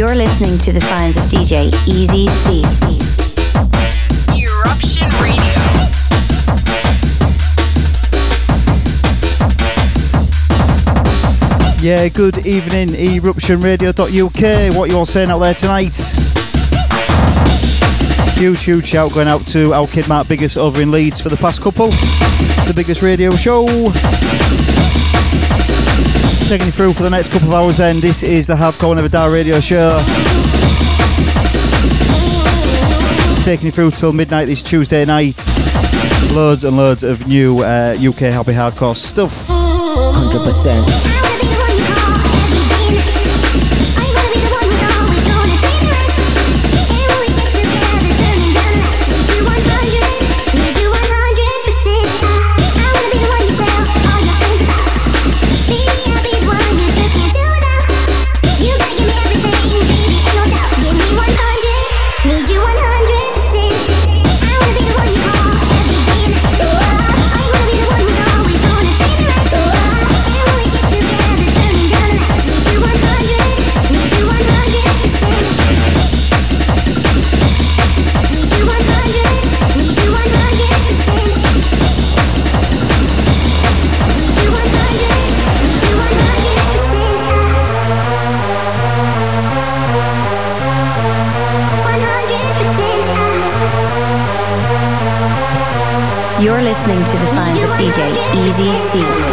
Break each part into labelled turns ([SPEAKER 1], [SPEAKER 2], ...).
[SPEAKER 1] You're listening to the sounds of DJ Easy C.
[SPEAKER 2] Eruption Radio.
[SPEAKER 3] Yeah, good evening, eruptionradio.uk. What you all saying out there tonight? Huge, huge shout going out to our kid Mark Biggest over in Leeds for the past couple. The biggest radio show. Taking you through for the next couple of hours then. This is the Hardcore Never Die radio show. Taking you through till midnight this Tuesday night. Loads and loads of new uh, UK happy hardcore stuff.
[SPEAKER 4] 100%.
[SPEAKER 1] Listening to the sounds of DJ Easy C.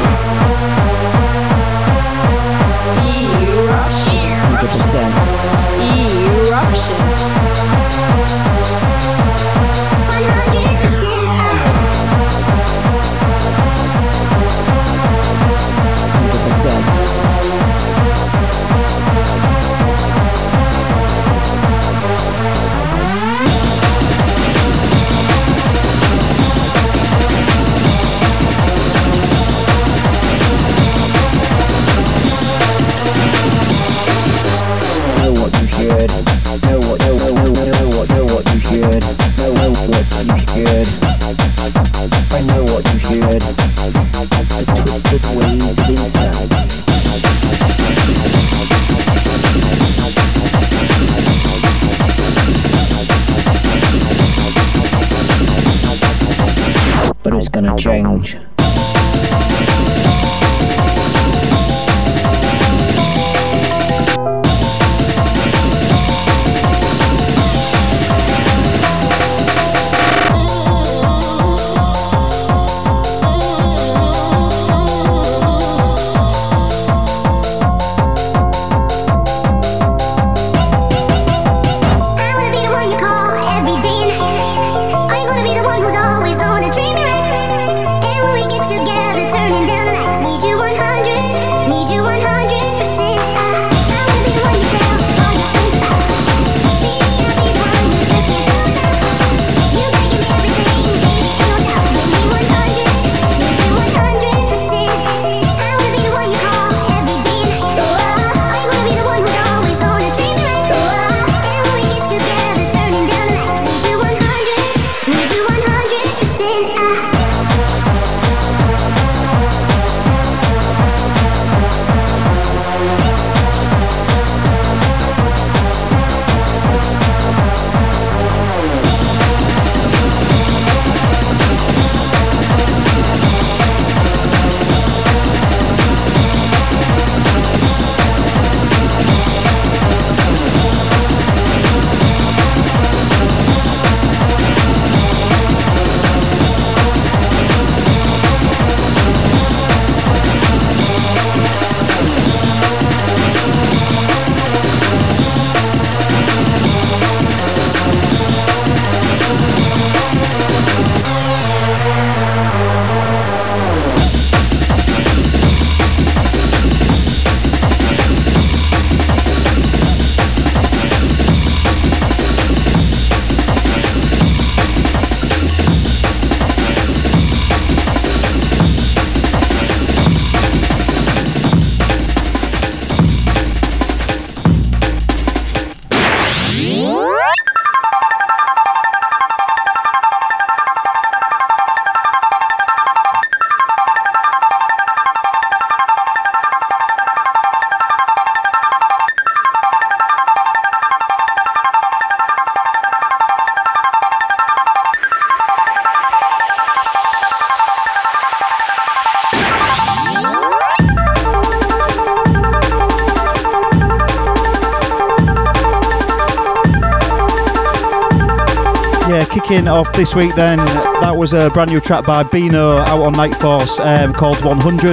[SPEAKER 3] this week then, that was a brand new track by Beano out on Night Force um, called 100.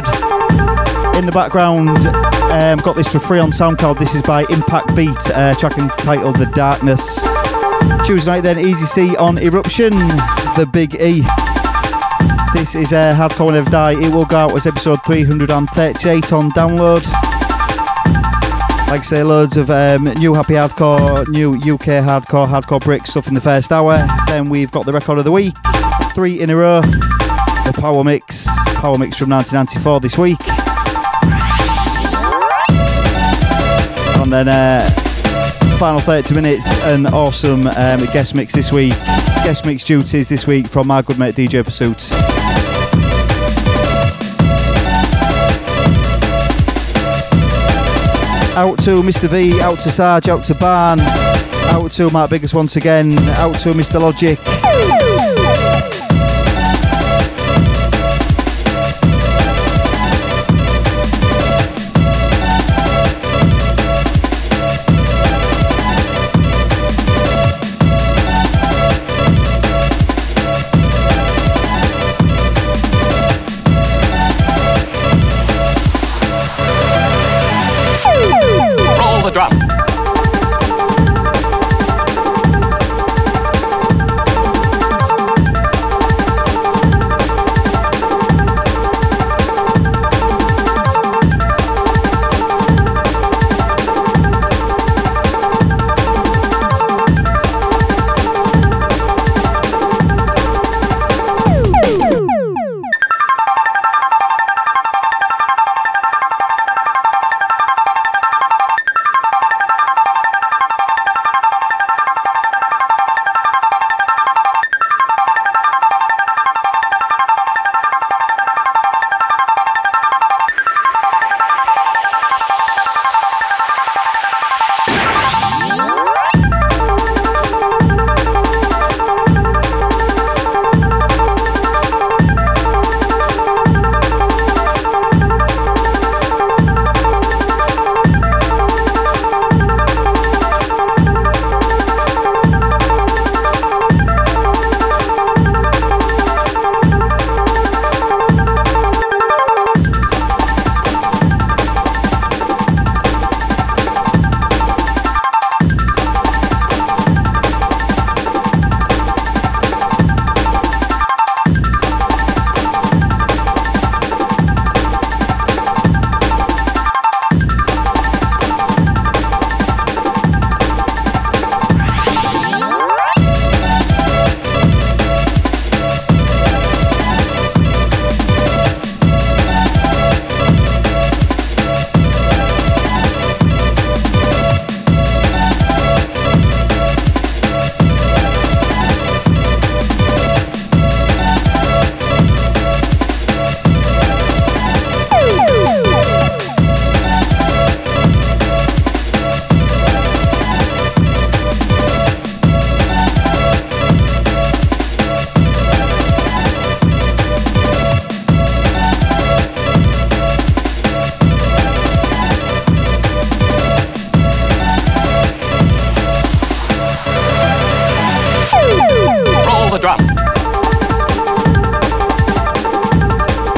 [SPEAKER 3] In the background, um, got this for free on SoundCloud. This is by Impact Beat, uh, track entitled The Darkness. Tuesday night then, Easy C on Eruption, the Big E. This is uh, Hardcore Never Die. It will go out as episode 338 on download. Like I say, loads of um, new happy hardcore, new UK hardcore, hardcore brick stuff in the first hour. Then we've got the record of the week, three in a row. The Power Mix, Power Mix from 1994 this week. And then uh, final 30 minutes, an awesome um, guest mix this week. Guest mix duties this week from my good mate DJ Pursuit. Out to Mr. V, out to Sarge, out to Barn, out to Mark Biggest once again, out to Mr. Logic.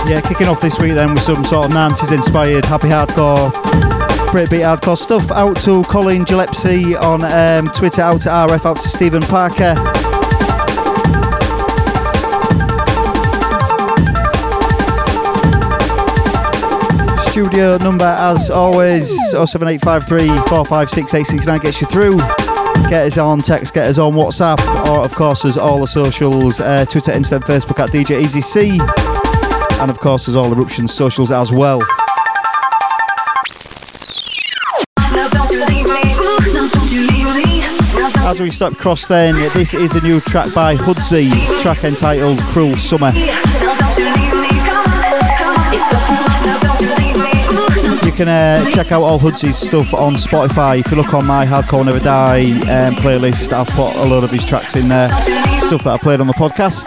[SPEAKER 3] Yeah, kicking off this week then with some sort of 90s inspired happy hardcore, Britbeat hardcore stuff. Out to Colin Gillespie on um, Twitter, out to RF, out to Stephen Parker. Studio number as always 07853 456 869 gets you through. Get us on text, get us on WhatsApp, or of course, there's all the socials uh, Twitter, Insta, and Facebook at DJ Easy C. And of course, there's all Eruption socials as well. As we step across then, this is a new track by Hoodsy, track entitled Cruel Summer. You can uh, check out all Hoodsy's stuff on Spotify. If you look on my Hardcore Never Die um, playlist, I've put a lot of his tracks in there, stuff that I played on the podcast.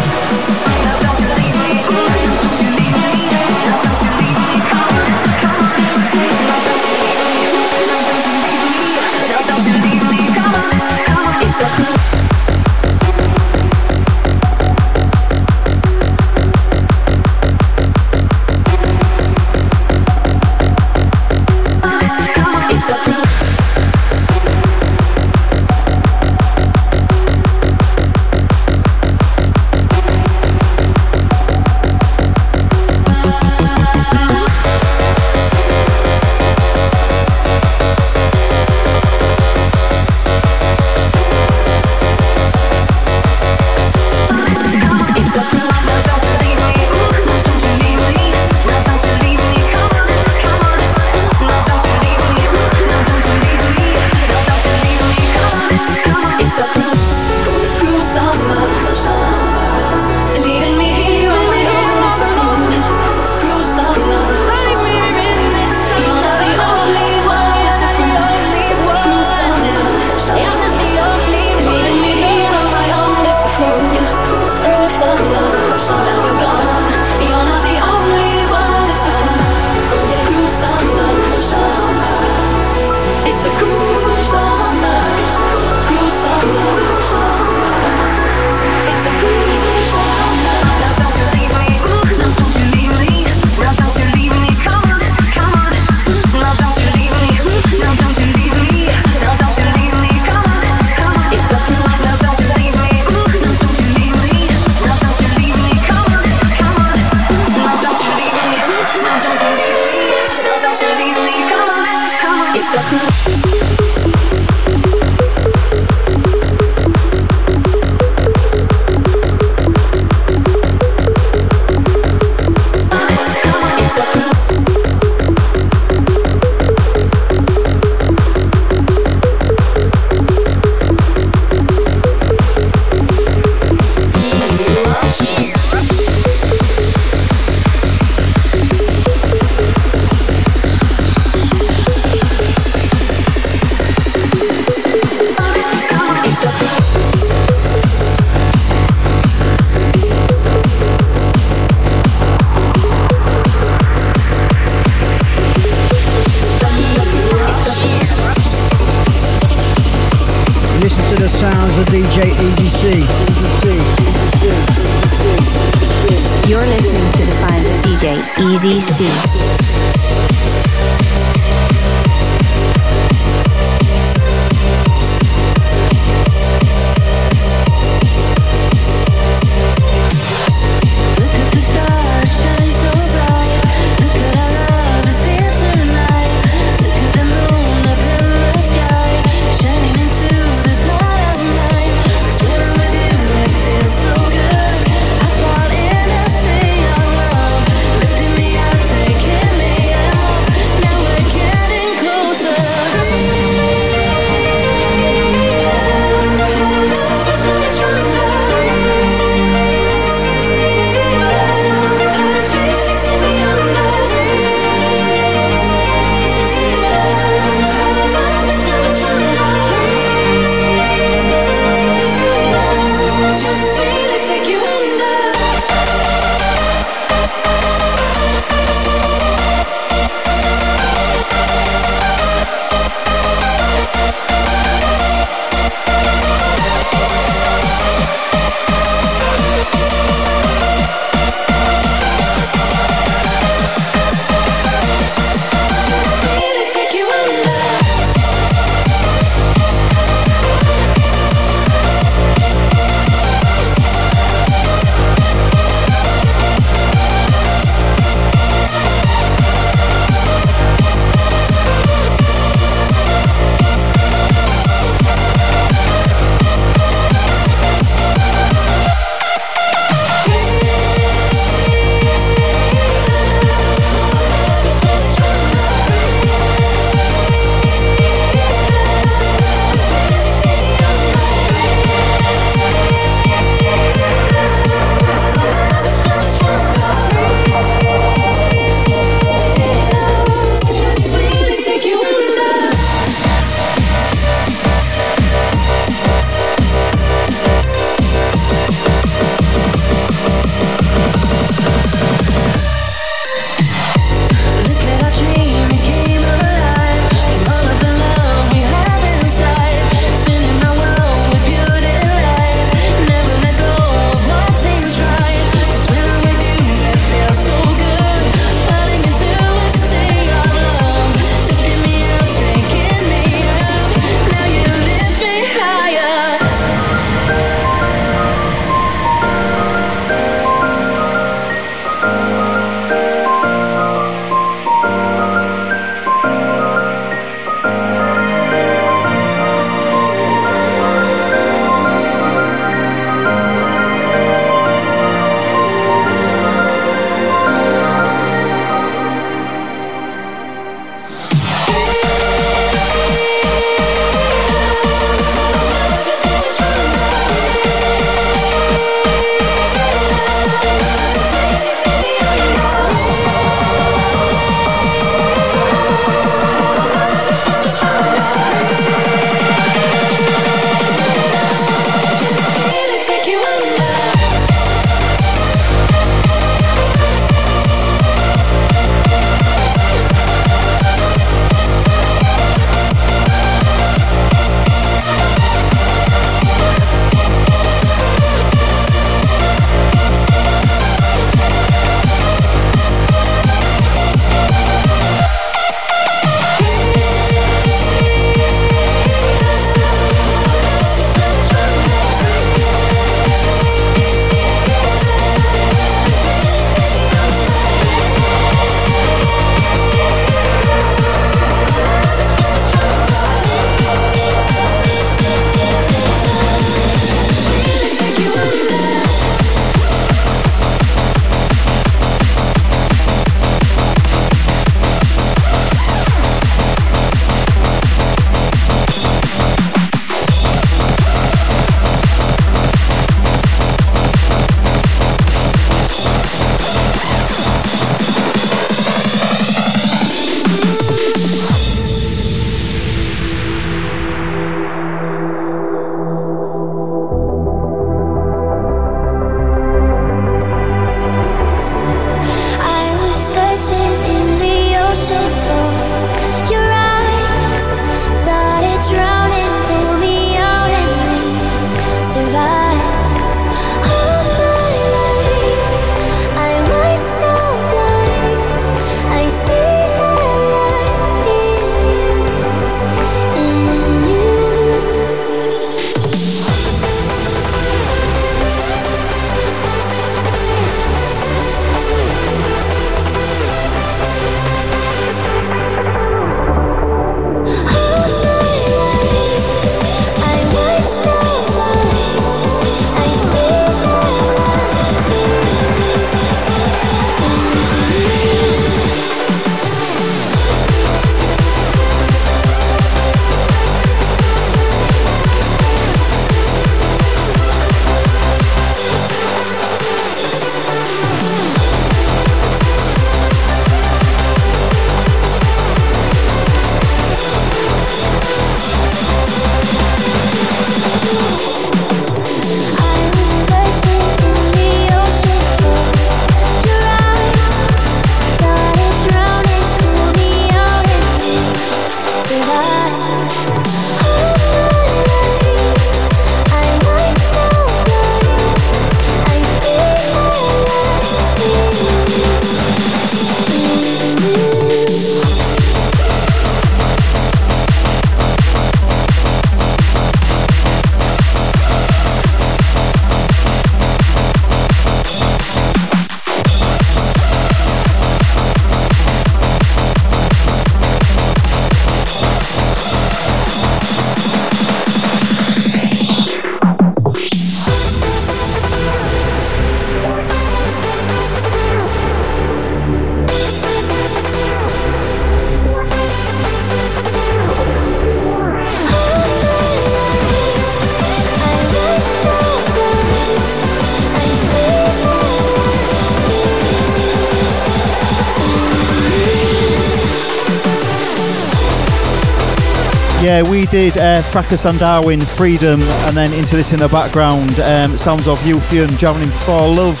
[SPEAKER 3] Did uh, Fracus and Darwin, Freedom, and then into this in the background, um, sounds of Euphian Drowning for Love.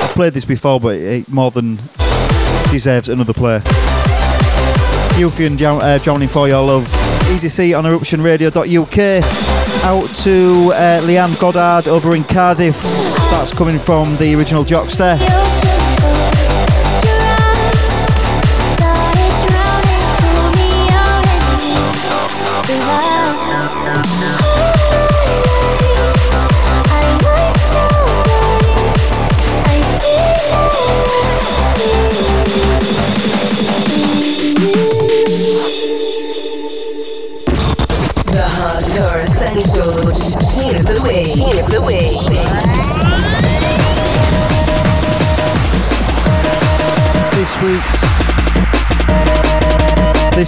[SPEAKER 3] I've played this before, but it more than deserves another play. Euphian Drow- uh, for Your Love. Easy C on eruptionradio.uk. Out to uh, Leanne Goddard over in Cardiff. That's coming from the original Jockster.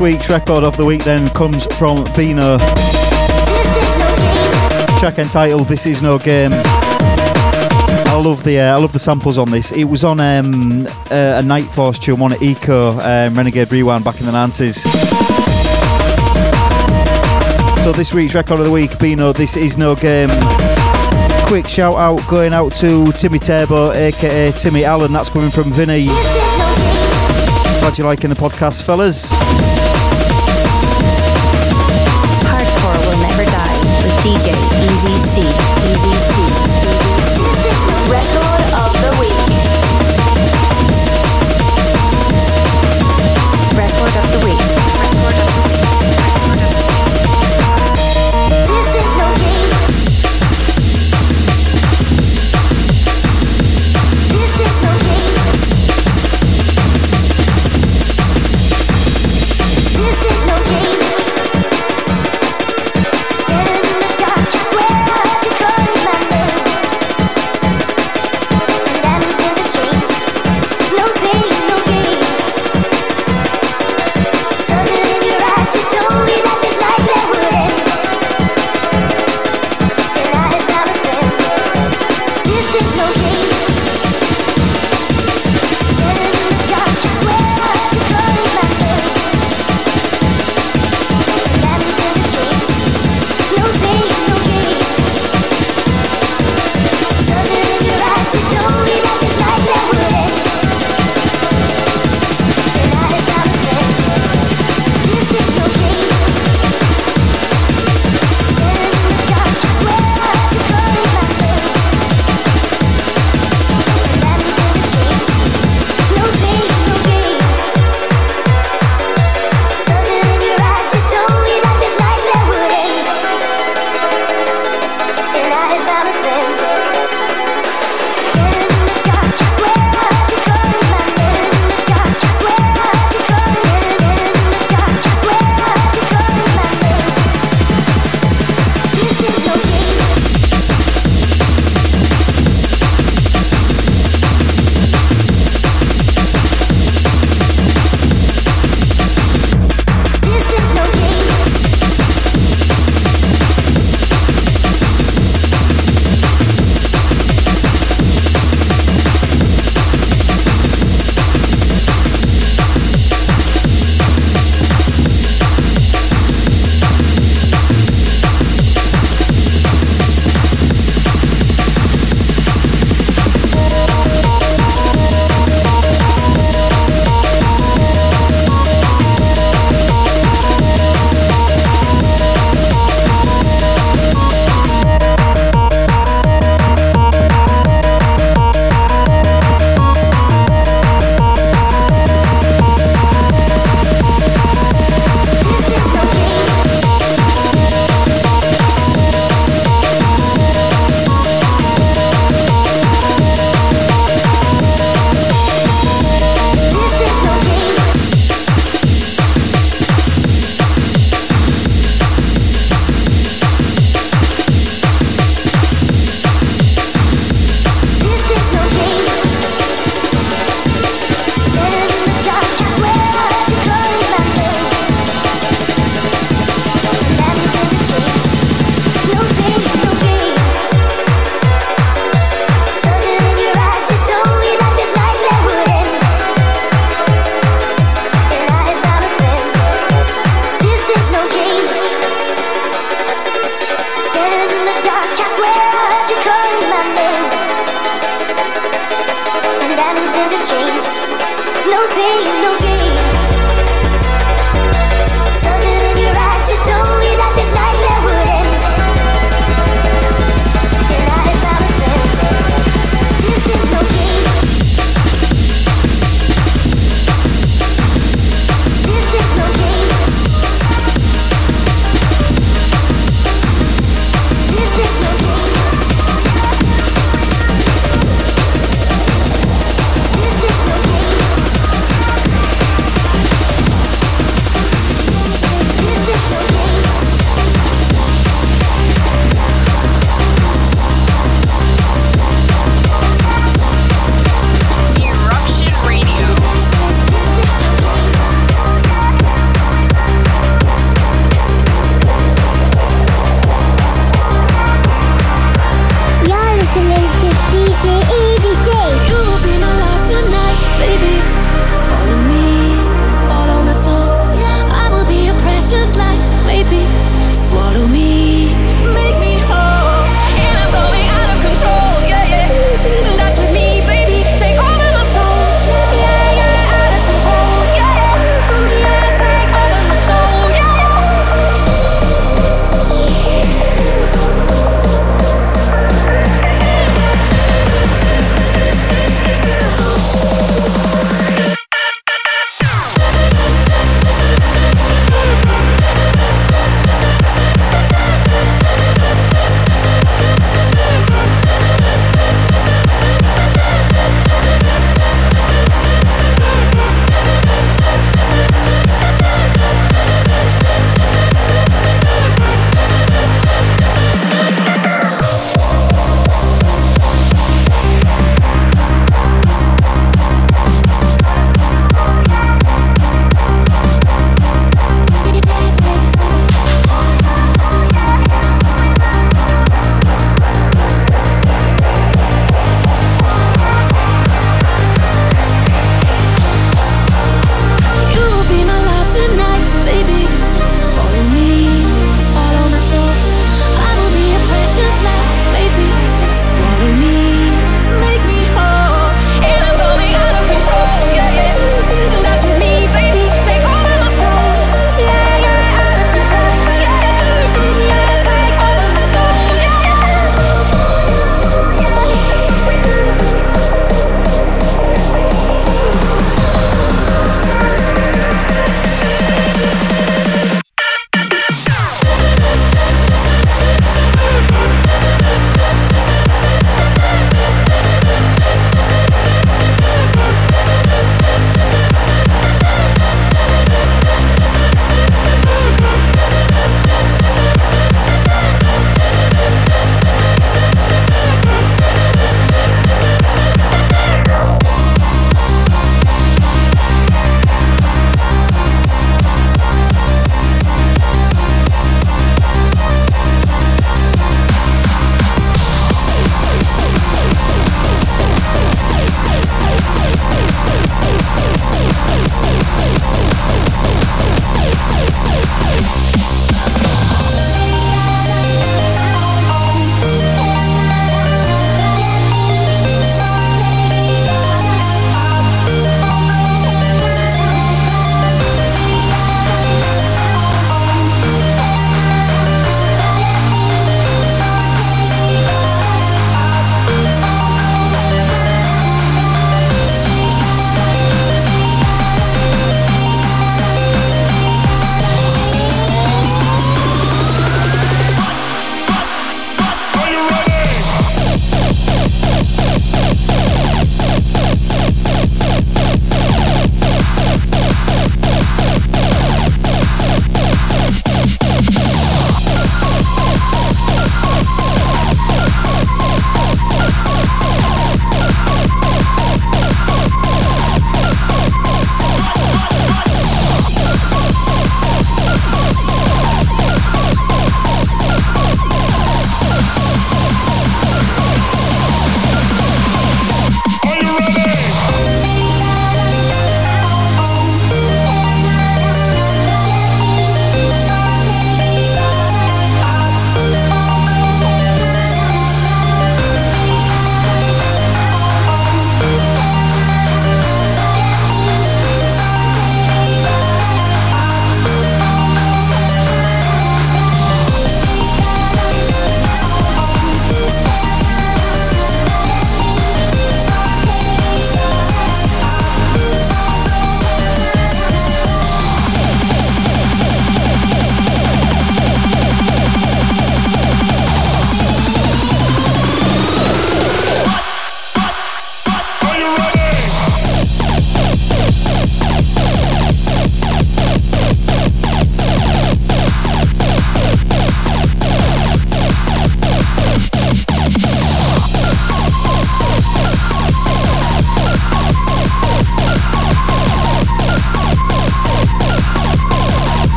[SPEAKER 3] Week's record of the week then comes from Bino. Track entitled "This Is No Game." I love the uh, I love the samples on this. It was on um, uh, a Night Force tune, one at Eco um, Renegade Rewind back in the nineties. So this week's record of the week, Bino, "This Is No Game." Quick shout out going out to Timmy Turbo, aka Timmy Allen. That's coming from Vinny. Glad you're liking the podcast, fellas.
[SPEAKER 1] DJ Easy C. Easy C.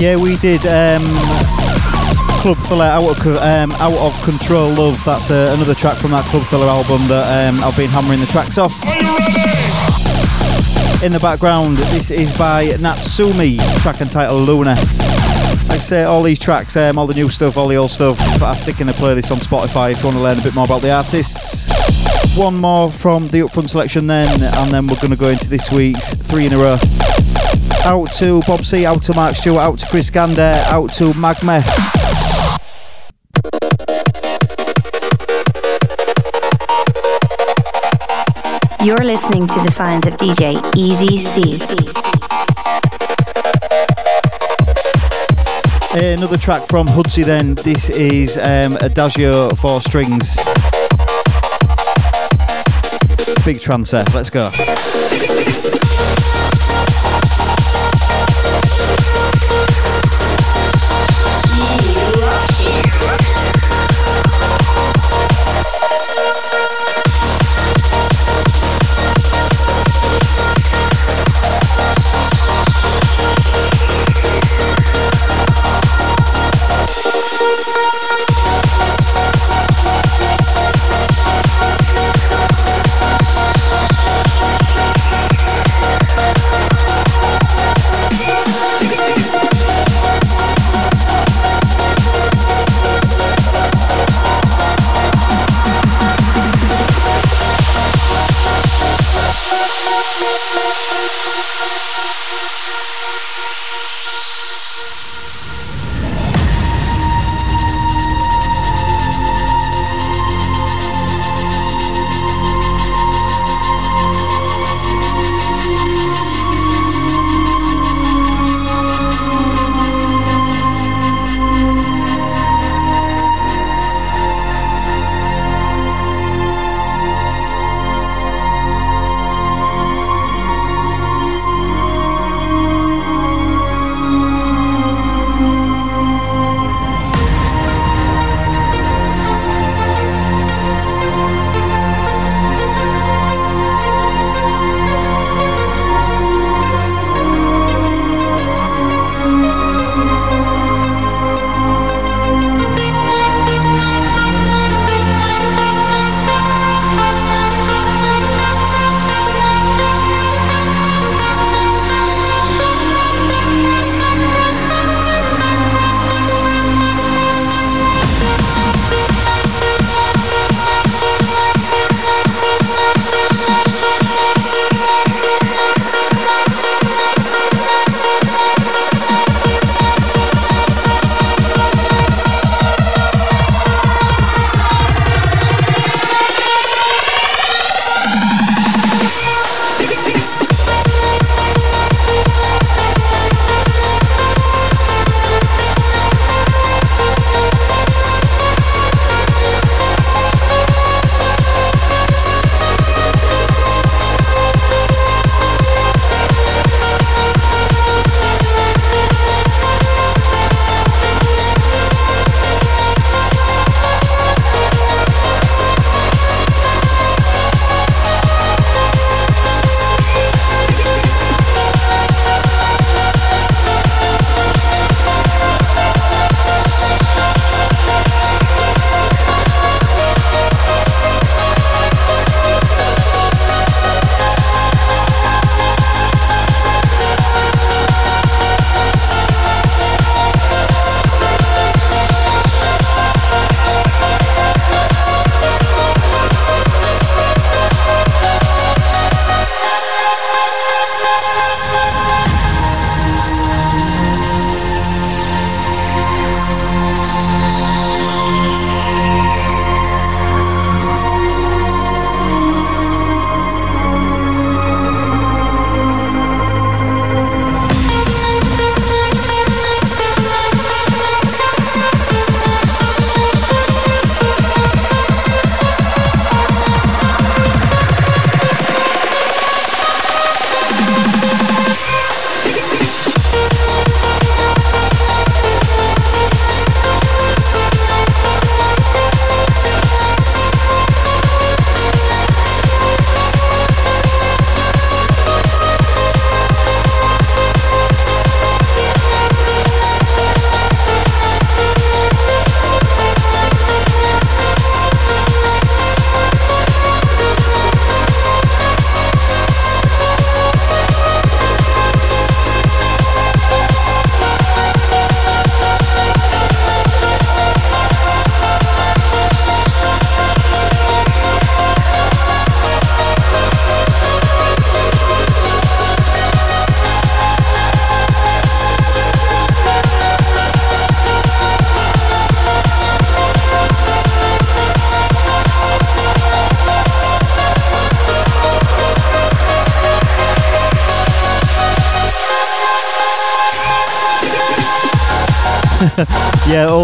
[SPEAKER 3] Yeah, we did um, Club Filler Out of, um, Out of Control Love. That's uh, another track from that Club Filler album that um, I've been hammering the tracks off. In the background, this is by Natsumi, track entitled Luna. Like I say, all these tracks, um, all the new stuff, all the old stuff, I stick in a playlist on Spotify if you want to learn a bit more about the artists. One more from the upfront selection then, and then we're going to go into this week's three in a row. Out to Bob C, out to Mark Stewart, out to Chris Gander, out to Magma.
[SPEAKER 1] You're listening to the sounds of DJ Easy C.
[SPEAKER 3] Another track from Hudsey then. This is um, Adagio for strings. Big trancer. Let's go. Oops.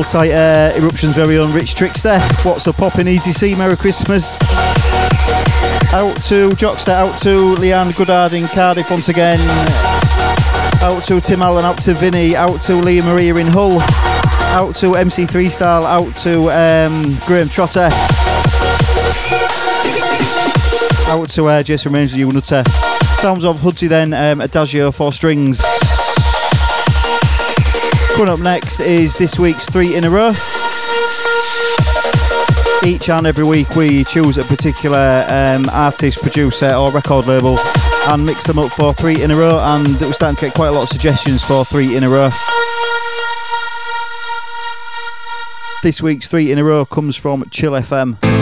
[SPEAKER 3] Tight uh, eruption's very own Rich Trickster. What's up, popping Easy C? Merry Christmas. Out to Jockster, out to Leanne Goodard in Cardiff once again. Out to Tim Allen, out to Vinny, out to Leah Maria in Hull. Out to MC3 Style, out to um, Graham Trotter. Out to uh, Jason Range, the Nutter. Sounds of Hudsey then, um, Adagio, four strings. Coming up next is this week's three in a row. Each and every week we choose a particular um, artist, producer, or record label and mix them up for three in a row. And we're starting to get quite a lot of suggestions for three in a row. This week's three in a row comes from Chill FM.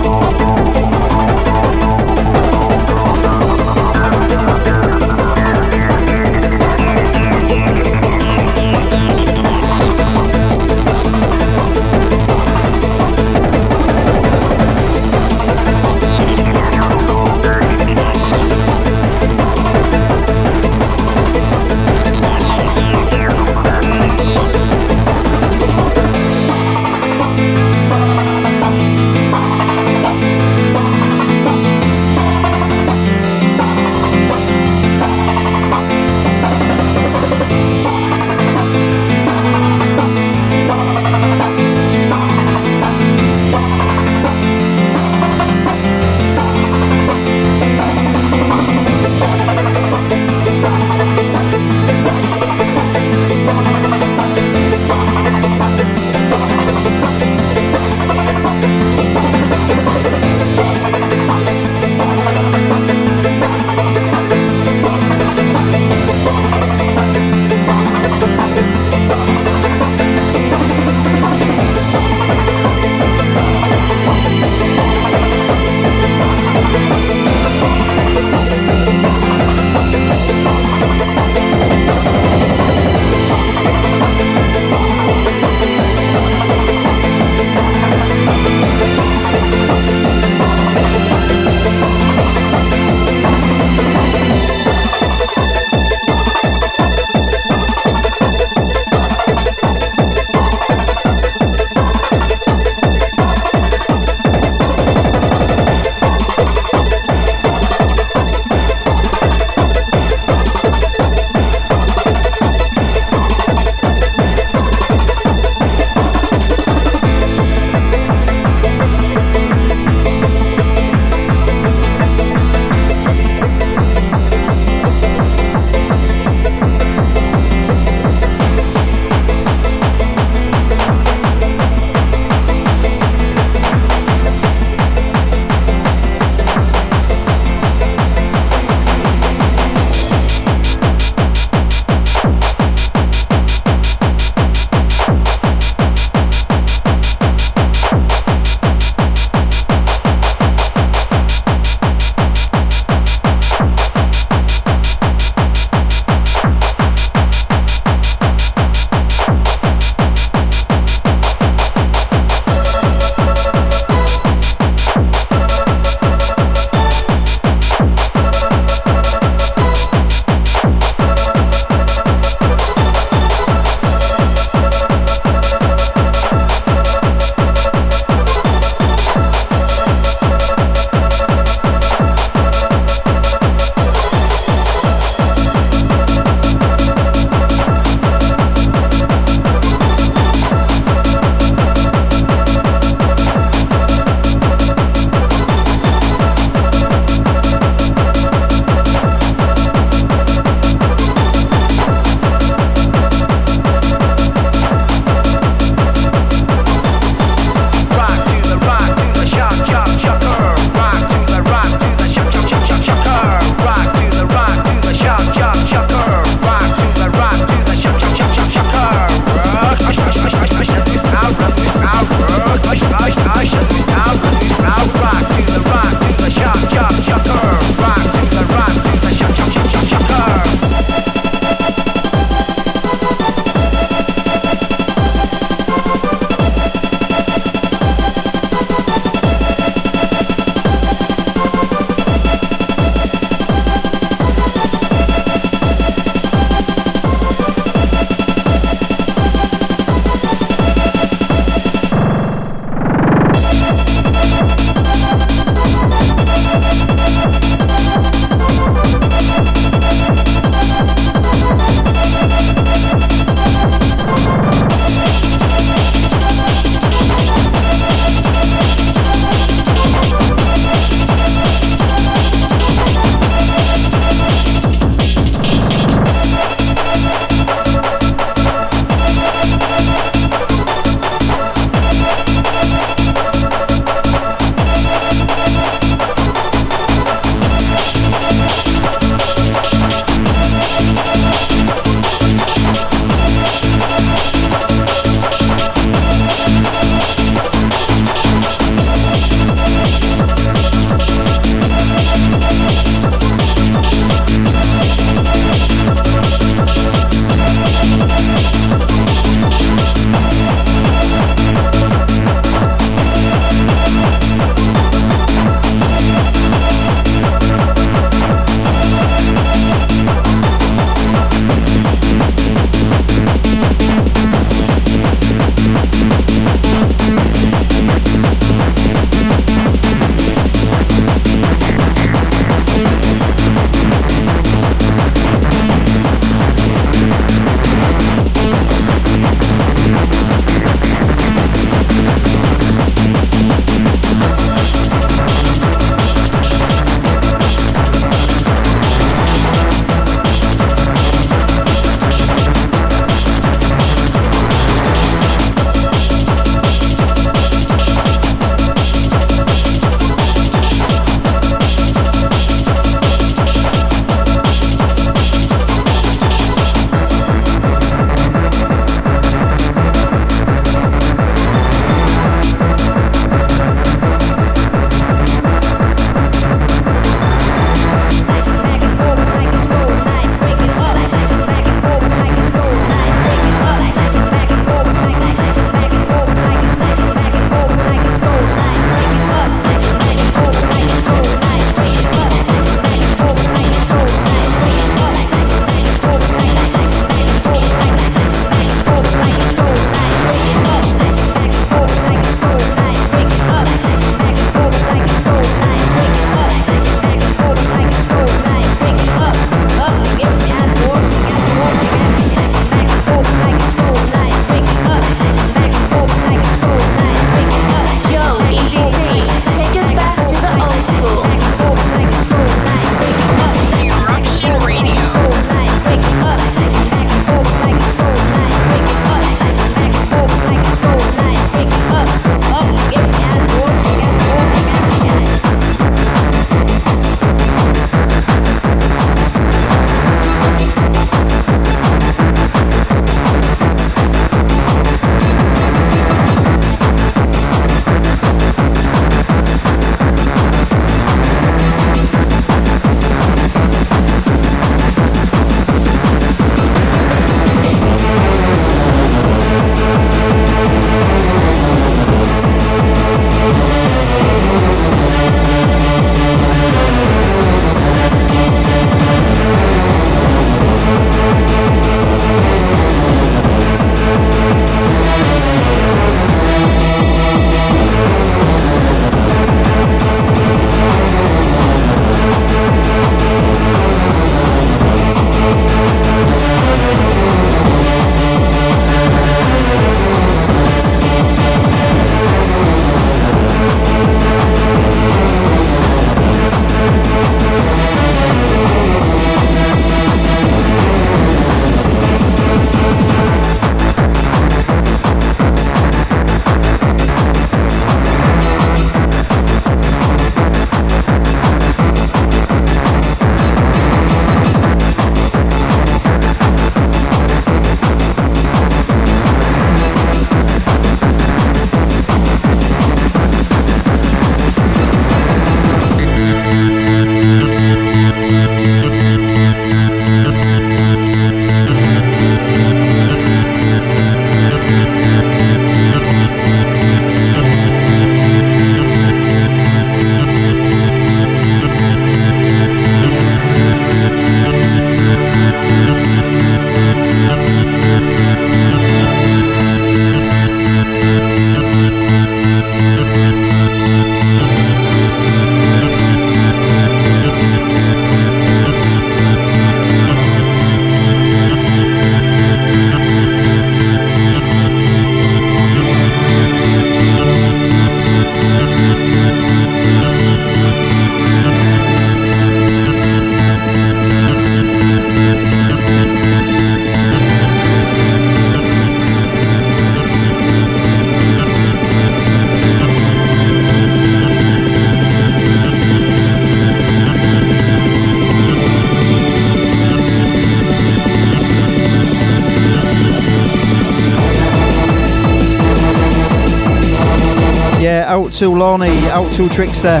[SPEAKER 3] Out to Trickster,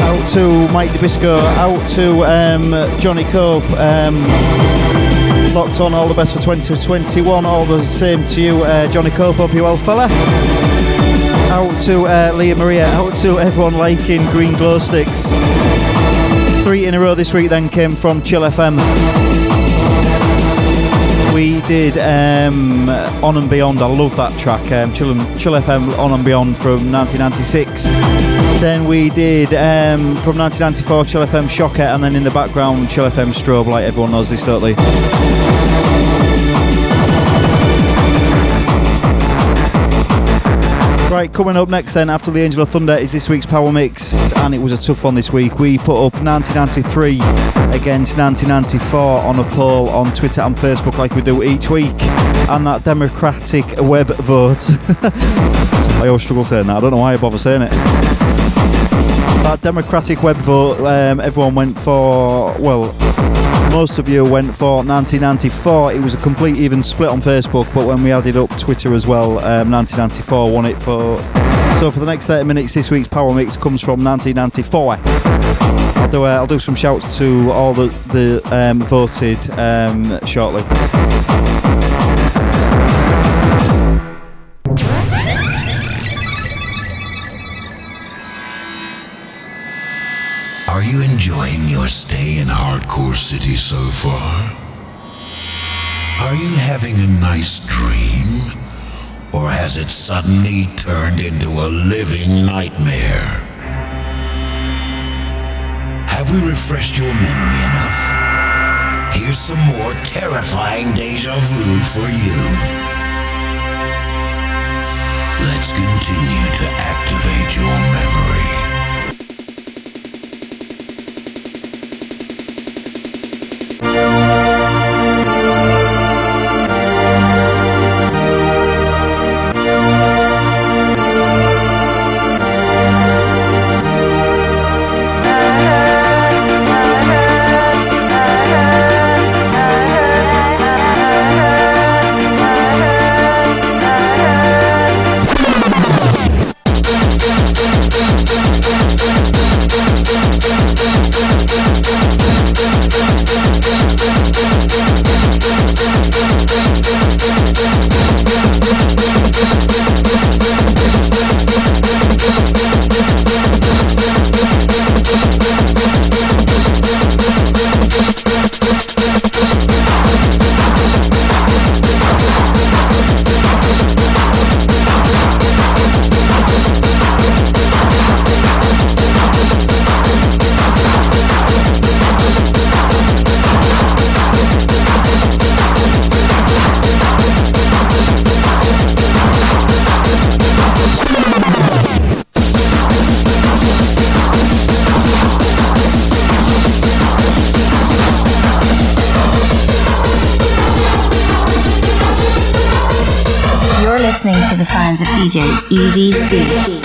[SPEAKER 3] out to Mike DeBisco, out to um, Johnny Cope. Um, locked on, all the best for 2021. All the same to you, uh, Johnny Cope. Hope you well, fella. Out to uh, Leah Maria, out to everyone liking green glow sticks. Three in a row this week then came from Chill FM. Did um, On and Beyond. I love that track. Um, Chill, Chill FM On and Beyond from 1996. Then we did um, from 1994 Chill FM Shocker, and then in the background Chill FM Strobe. Like everyone knows this, don't? Right, coming up next then after the Angel of Thunder is this week's Power Mix, and it was a tough one this week. We put up 1993 against 1994 on a poll on Twitter and Facebook like we do each week, and that democratic web vote. I always struggle saying that, I don't know why I bother saying it. That democratic web vote, um, everyone went for, well, most of you went for 1994. It was a complete even split on Facebook, but when we added up Twitter as well, um, 1994 won it for. So for the next 30 minutes, this week's Power Mix comes from 1994. I'll do uh, I'll do some shouts to all the the um, voted um, shortly.
[SPEAKER 5] Are you enjoying your stay in Hardcore City so far? Are you having a nice? Has it suddenly turned into a living nightmare? Have we refreshed your memory enough? Here's some more terrifying deja vu for you. Let's continue to activate your memory.
[SPEAKER 1] Easy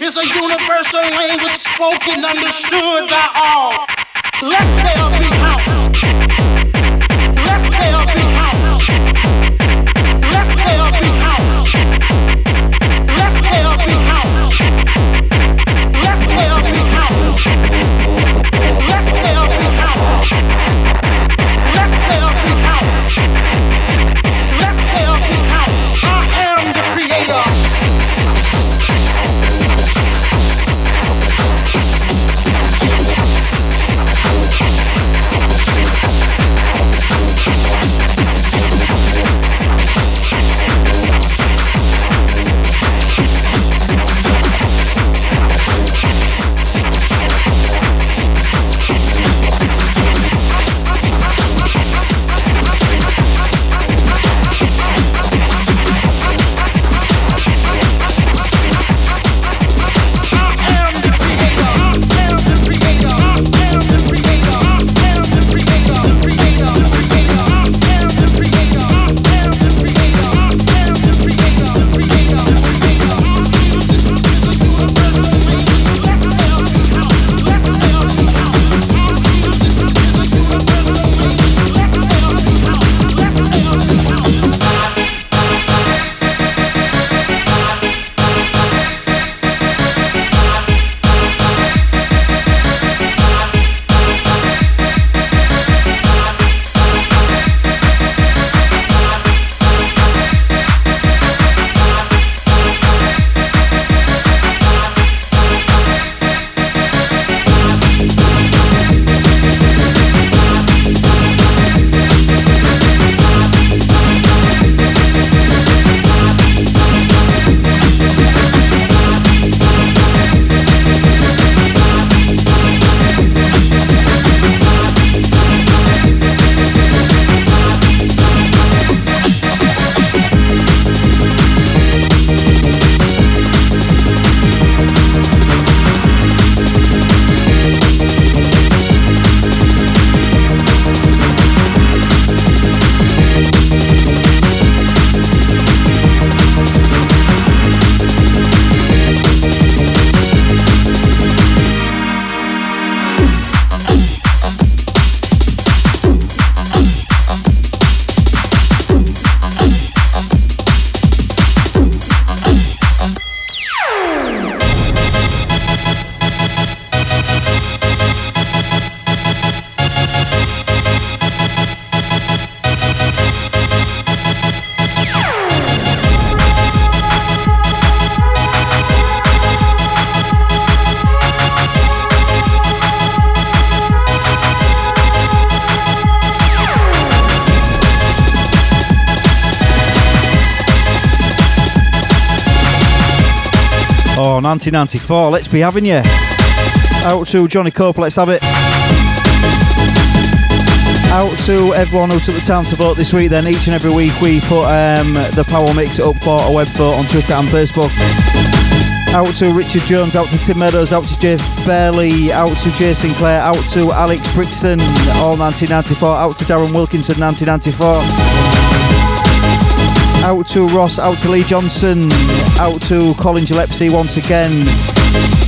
[SPEAKER 6] is a universal language spoken, understood by all. Let there be house.
[SPEAKER 3] 1994, let's be having you. Out to Johnny Cope, let's have it. Out to everyone who took the time to vote this week, then each and every week we put um, the Power Mix up for a web vote on Twitter and Facebook. Out to Richard Jones, out to Tim Meadows, out to Jeff Bailey, out to Jason Clare, out to Alex Brixton, all 1994, out to Darren Wilkinson, 1994. Out to Ross, out to Lee Johnson, out to Colin Gillespie once again,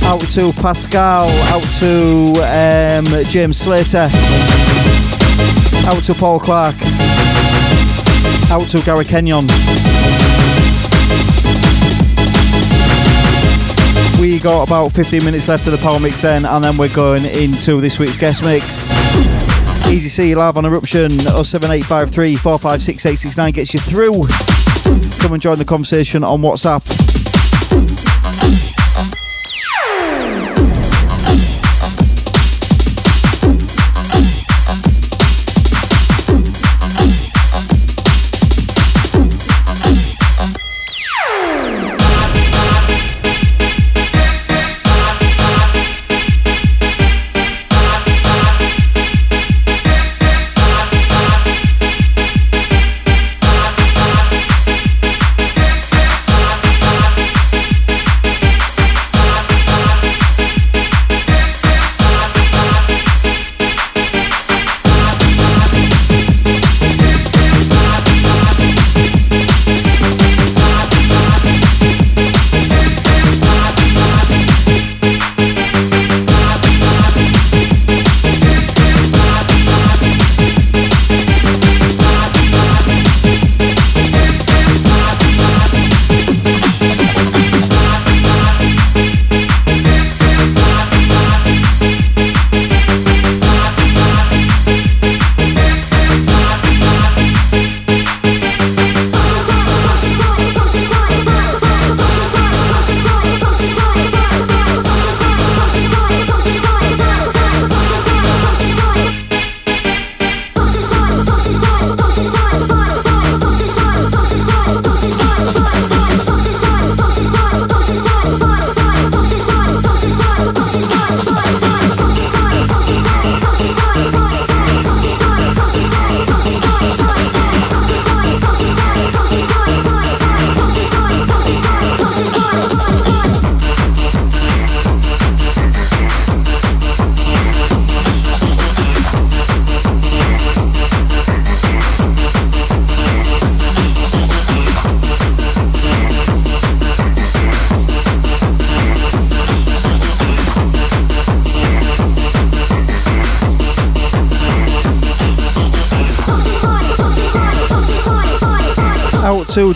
[SPEAKER 3] out to Pascal, out to um, James Slater, out to Paul Clark, out to Gary Kenyon. We got about 15 minutes left of the power mix then, and then we're going into this week's guest mix. Easy C live on Eruption 07853 456 869 gets you through. Come and join the conversation on WhatsApp.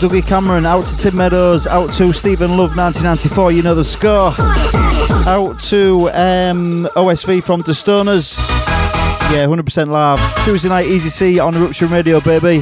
[SPEAKER 3] Dougie Cameron, out to Tim Meadows, out to Stephen Love 1994, you know the score. Out to um, OSV from the Stoners. Yeah, 100% live. Tuesday night, Easy C on Eruption Radio, baby.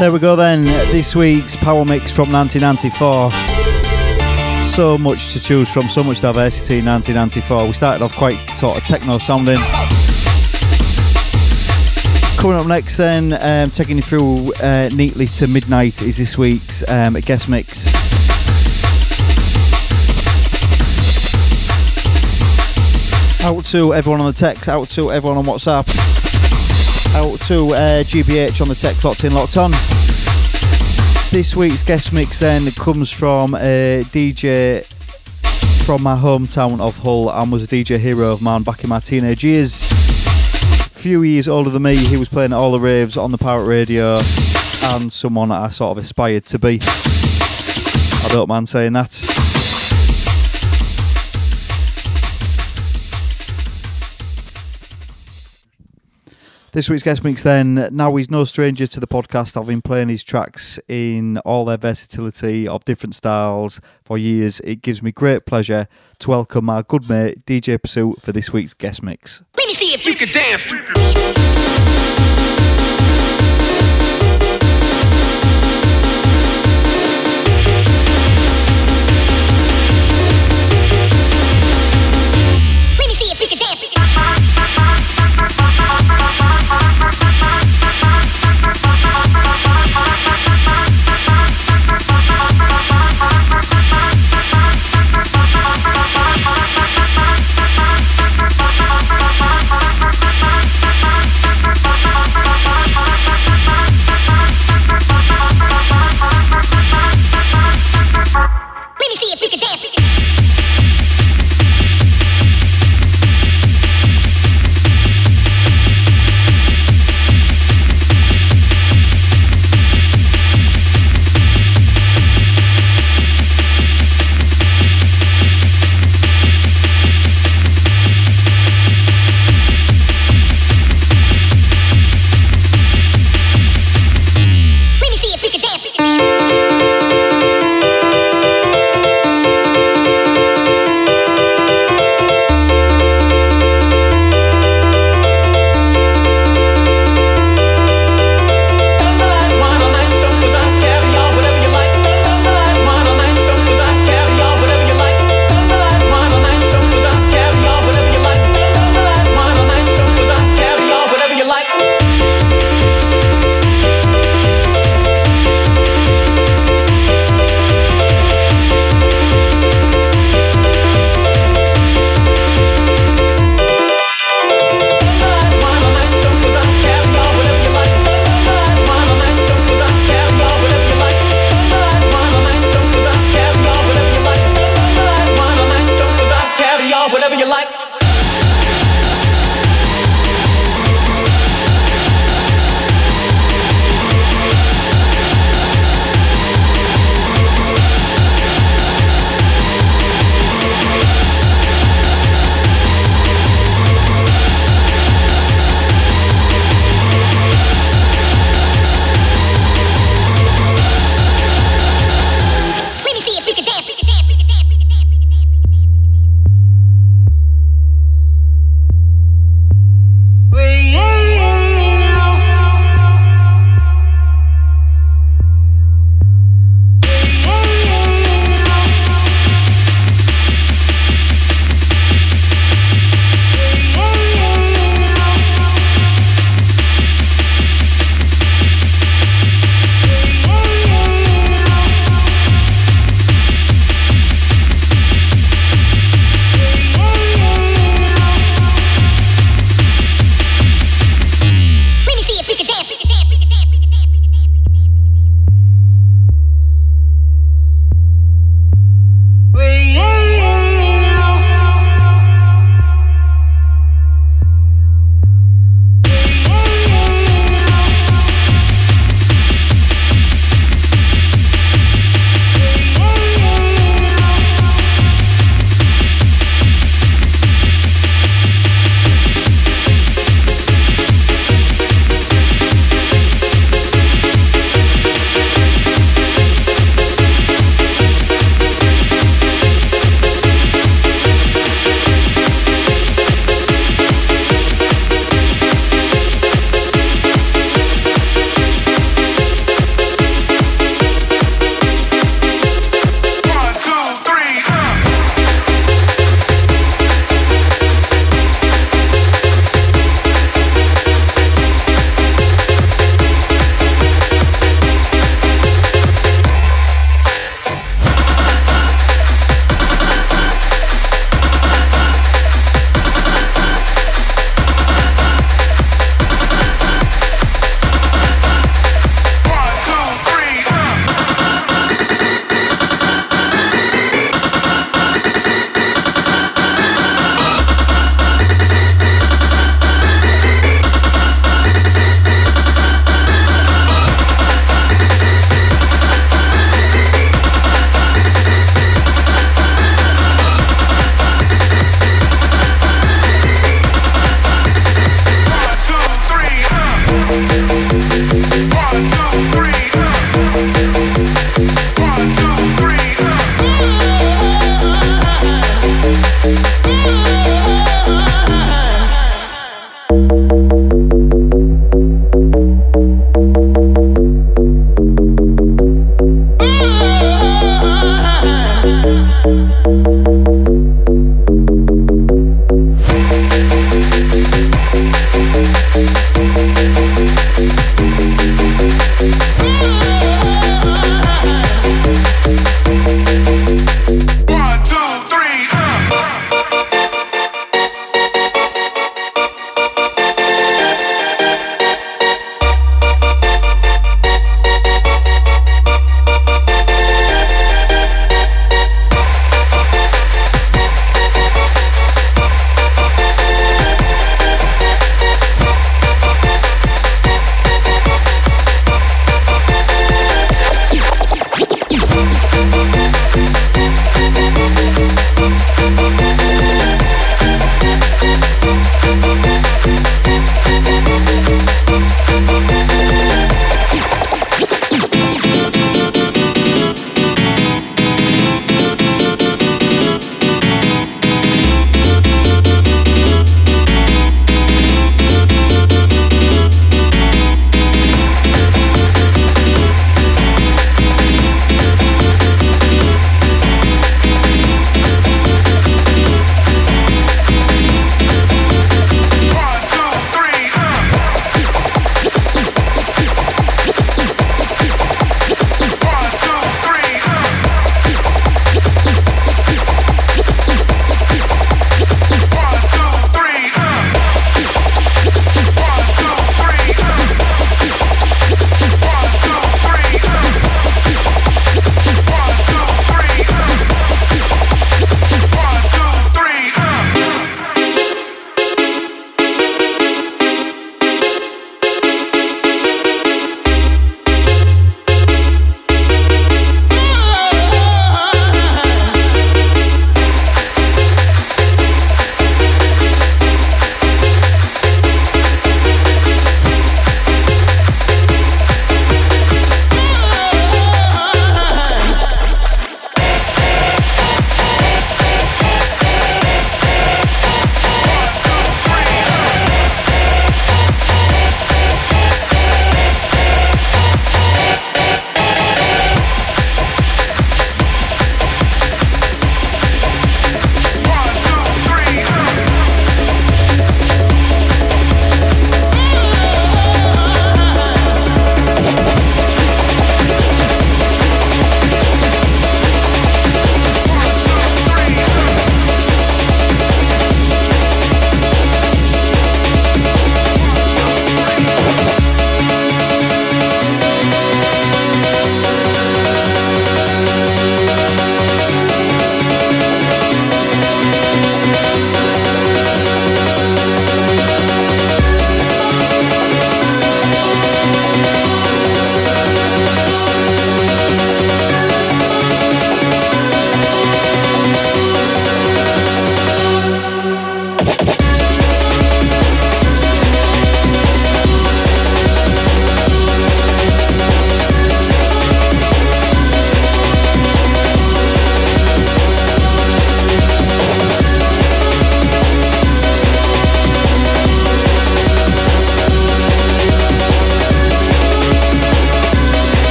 [SPEAKER 3] There we go then. This week's Power Mix from 1994. So much to choose from, so much diversity in 1994. We started off quite sort of techno sounding. Coming up next, then, um, taking you through uh, neatly to midnight is this week's um, guest mix. Out to everyone on the text, out to everyone on WhatsApp, out to uh, GBH on the Tech locked in, locked on. This week's guest mix then comes from a DJ from my hometown of Hull and was a DJ hero of mine back in my teenage years. A Few years older than me, he was playing at all the raves on the pirate radio and someone I sort of aspired to be. I don't mind saying that. This week's guest mix, then, now he's no stranger to the podcast. I've been playing his tracks in all their versatility of different styles for years. It gives me great pleasure to welcome my good mate, DJ Pursuit, for this week's guest mix.
[SPEAKER 7] Let me see if you can dance. Let me see if you can dance.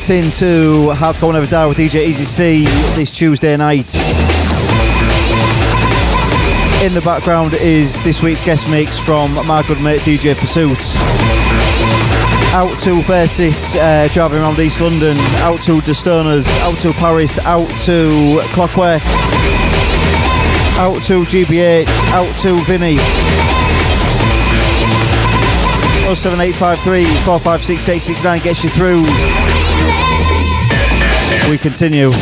[SPEAKER 3] Locked into Hardcore Never Die with DJ Easy C this Tuesday night. In the background is this week's guest mix from my good mate DJ Pursuit. Out to Versus, uh, driving around East London, out to The Stoners, out to Paris, out to Clockwork, out to GBH, out to Vinny. 07853 456 869 gets you through. We continue.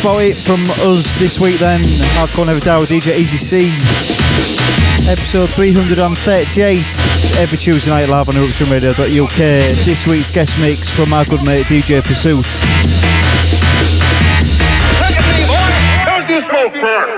[SPEAKER 3] About it from us this week then. Hardcore Never Die with DJ Easy C. Episode 338, every Tuesday night live on eruptionradio.uk. This week's guest mix from our good mate DJ
[SPEAKER 6] boy. Don't you smoke first.